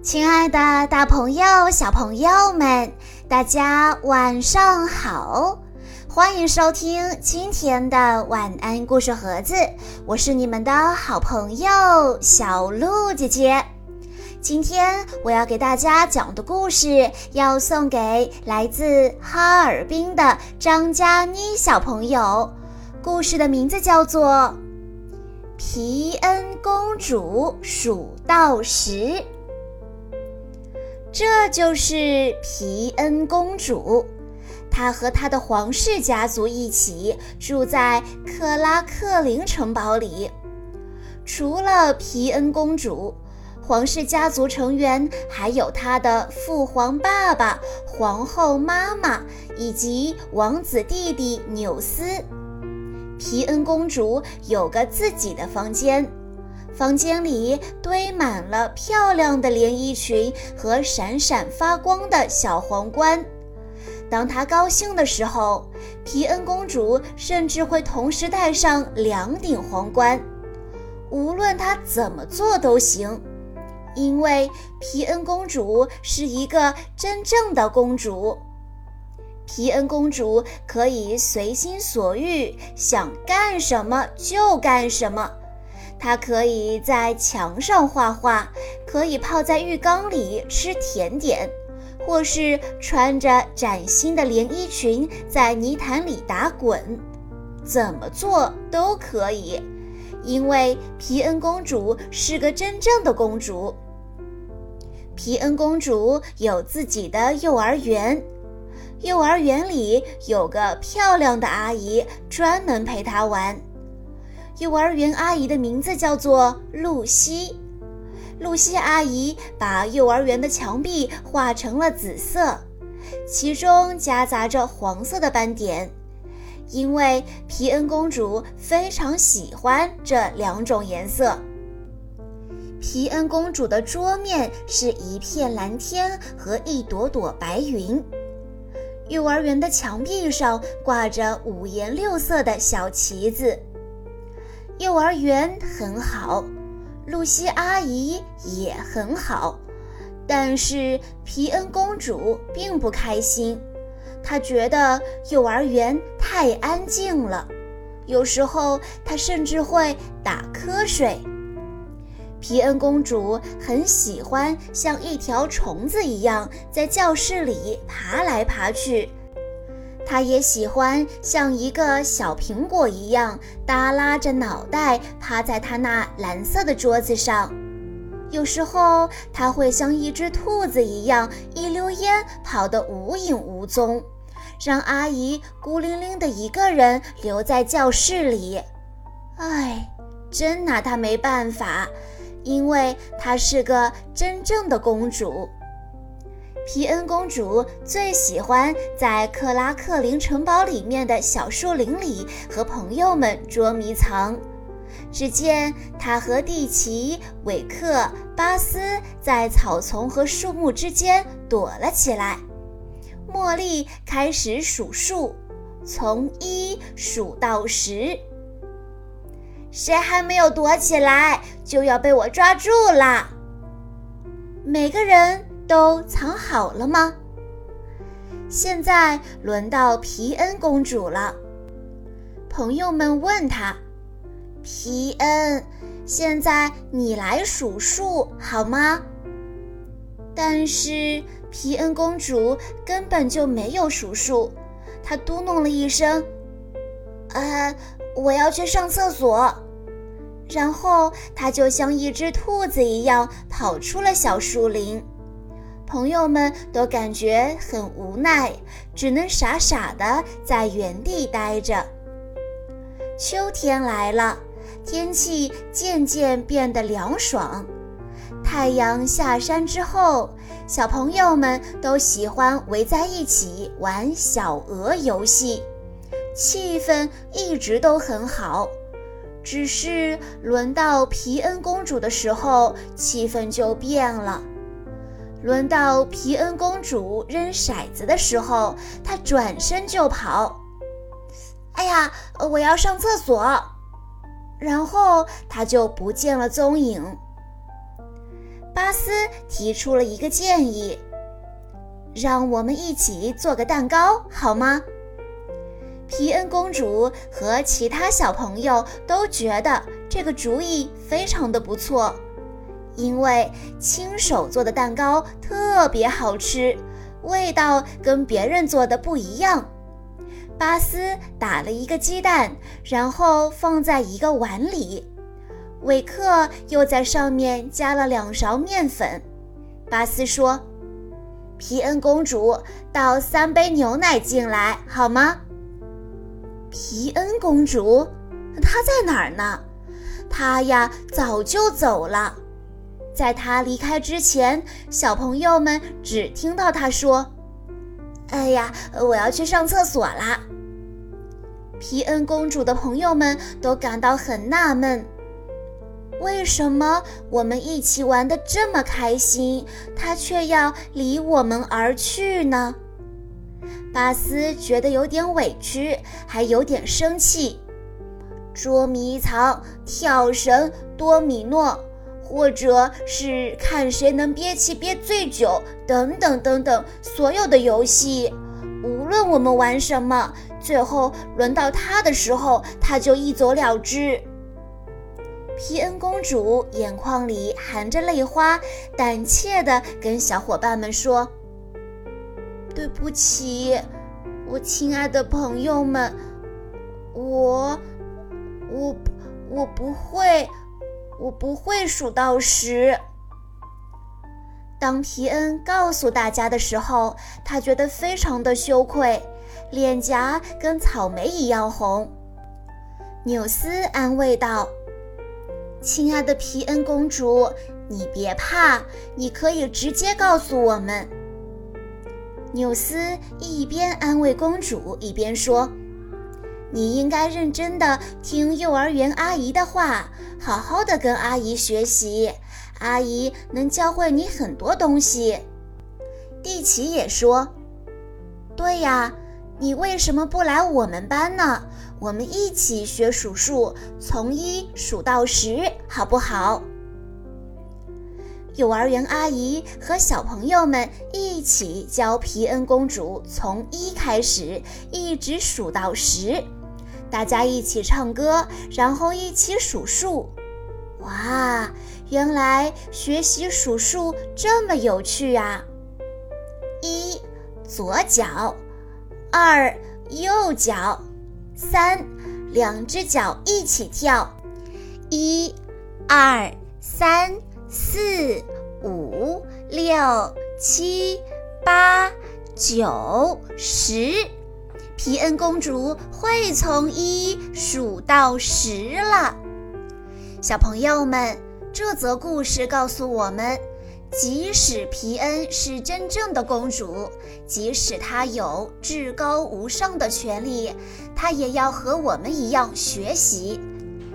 亲爱的，大朋友、小朋友们，大家晚上好！欢迎收听今天的晚安故事盒子，我是你们的好朋友小鹿姐姐。今天我要给大家讲的故事，要送给来自哈尔滨的张佳妮小朋友。故事的名字叫做《皮恩公主数到十》。这就是皮恩公主，她和她的皇室家族一起住在克拉克林城堡里。除了皮恩公主，皇室家族成员还有她的父皇爸爸、皇后妈妈以及王子弟弟纽斯。皮恩公主有个自己的房间。房间里堆满了漂亮的连衣裙和闪闪发光的小皇冠。当她高兴的时候，皮恩公主甚至会同时戴上两顶皇冠。无论她怎么做都行，因为皮恩公主是一个真正的公主。皮恩公主可以随心所欲，想干什么就干什么。她可以在墙上画画，可以泡在浴缸里吃甜点，或是穿着崭新的连衣裙在泥潭里打滚，怎么做都可以，因为皮恩公主是个真正的公主。皮恩公主有自己的幼儿园，幼儿园里有个漂亮的阿姨专门陪她玩。幼儿园阿姨的名字叫做露西。露西阿姨把幼儿园的墙壁画成了紫色，其中夹杂着黄色的斑点，因为皮恩公主非常喜欢这两种颜色。皮恩公主的桌面是一片蓝天和一朵朵白云。幼儿园的墙壁上挂着五颜六色的小旗子。幼儿园很好，露西阿姨也很好，但是皮恩公主并不开心。她觉得幼儿园太安静了，有时候她甚至会打瞌睡。皮恩公主很喜欢像一条虫子一样在教室里爬来爬去。他也喜欢像一个小苹果一样耷拉着脑袋趴在他那蓝色的桌子上，有时候他会像一只兔子一样一溜烟跑得无影无踪，让阿姨孤零零的一个人留在教室里。唉，真拿她没办法，因为她是个真正的公主。皮恩公主最喜欢在克拉克林城堡里面的小树林里和朋友们捉迷藏。只见她和蒂奇、韦克、巴斯在草丛和树木之间躲了起来。茉莉开始数数，从一数到十。谁还没有躲起来，就要被我抓住了。每个人。都藏好了吗？现在轮到皮恩公主了。朋友们问她：“皮恩，现在你来数数好吗？”但是皮恩公主根本就没有数数，她嘟哝了一声：“呃，我要去上厕所。”然后她就像一只兔子一样跑出了小树林。朋友们都感觉很无奈，只能傻傻的在原地待着。秋天来了，天气渐渐变得凉爽。太阳下山之后，小朋友们都喜欢围在一起玩小鹅游戏，气氛一直都很好。只是轮到皮恩公主的时候，气氛就变了。轮到皮恩公主扔骰子的时候，她转身就跑。哎呀，我要上厕所！然后她就不见了踪影。巴斯提出了一个建议：“让我们一起做个蛋糕，好吗？”皮恩公主和其他小朋友都觉得这个主意非常的不错，因为亲手做的蛋糕特别好吃，味道跟别人做的不一样。巴斯打了一个鸡蛋，然后放在一个碗里。韦克又在上面加了两勺面粉。巴斯说：“皮恩公主，倒三杯牛奶进来好吗？”皮恩公主，她在哪儿呢？她呀，早就走了。在他离开之前，小朋友们只听到他说：“哎呀，我要去上厕所啦。”皮恩公主的朋友们都感到很纳闷。为什么我们一起玩的这么开心，他却要离我们而去呢？巴斯觉得有点委屈，还有点生气。捉迷藏、跳绳、多米诺，或者是看谁能憋气憋最久，等等等等，所有的游戏，无论我们玩什么，最后轮到他的时候，他就一走了之。皮恩公主眼眶里含着泪花，胆怯地跟小伙伴们说：“对不起，我亲爱的朋友们，我，我，我不会，我不会数到十。”当皮恩告诉大家的时候，他觉得非常的羞愧，脸颊跟草莓一样红。纽斯安慰道。亲爱的皮恩公主，你别怕，你可以直接告诉我们。纽斯一边安慰公主，一边说：“你应该认真的听幼儿园阿姨的话，好好的跟阿姨学习，阿姨能教会你很多东西。”蒂奇也说：“对呀，你为什么不来我们班呢？”我们一起学数数，从一数到十，好不好？幼儿园阿姨和小朋友们一起教皮恩公主从一开始，一直数到十。大家一起唱歌，然后一起数数。哇，原来学习数数这么有趣啊！一，左脚；二，右脚。三，两只脚一起跳，一、二、三、四、五、六、七、八、九、十。皮恩公主会从一数到十了。小朋友们，这则故事告诉我们。即使皮恩是真正的公主，即使她有至高无上的权利，她也要和我们一样学习，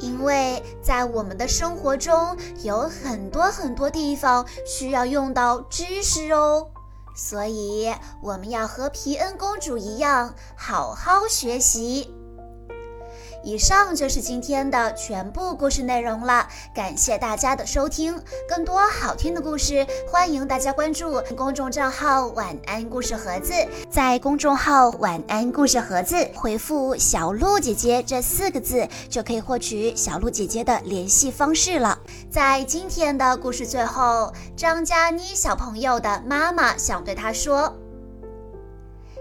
因为在我们的生活中有很多很多地方需要用到知识哦，所以我们要和皮恩公主一样，好好学习。以上就是今天的全部故事内容了，感谢大家的收听。更多好听的故事，欢迎大家关注公众账号“晚安故事盒子”。在公众号“晚安故事盒子”回复“小鹿姐姐”这四个字，就可以获取小鹿姐姐的联系方式了。在今天的故事最后，张佳妮小朋友的妈妈想对她说：“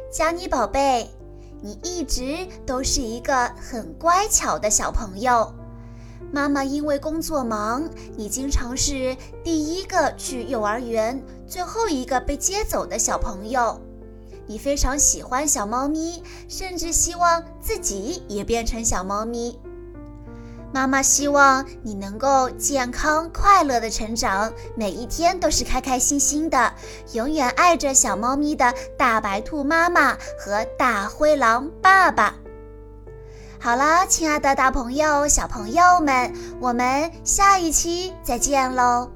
佳妮宝贝。”你一直都是一个很乖巧的小朋友，妈妈因为工作忙，你经常是第一个去幼儿园，最后一个被接走的小朋友。你非常喜欢小猫咪，甚至希望自己也变成小猫咪。妈妈希望你能够健康快乐的成长，每一天都是开开心心的，永远爱着小猫咪的大白兔妈妈和大灰狼爸爸。好了，亲爱的大朋友、小朋友们，我们下一期再见喽。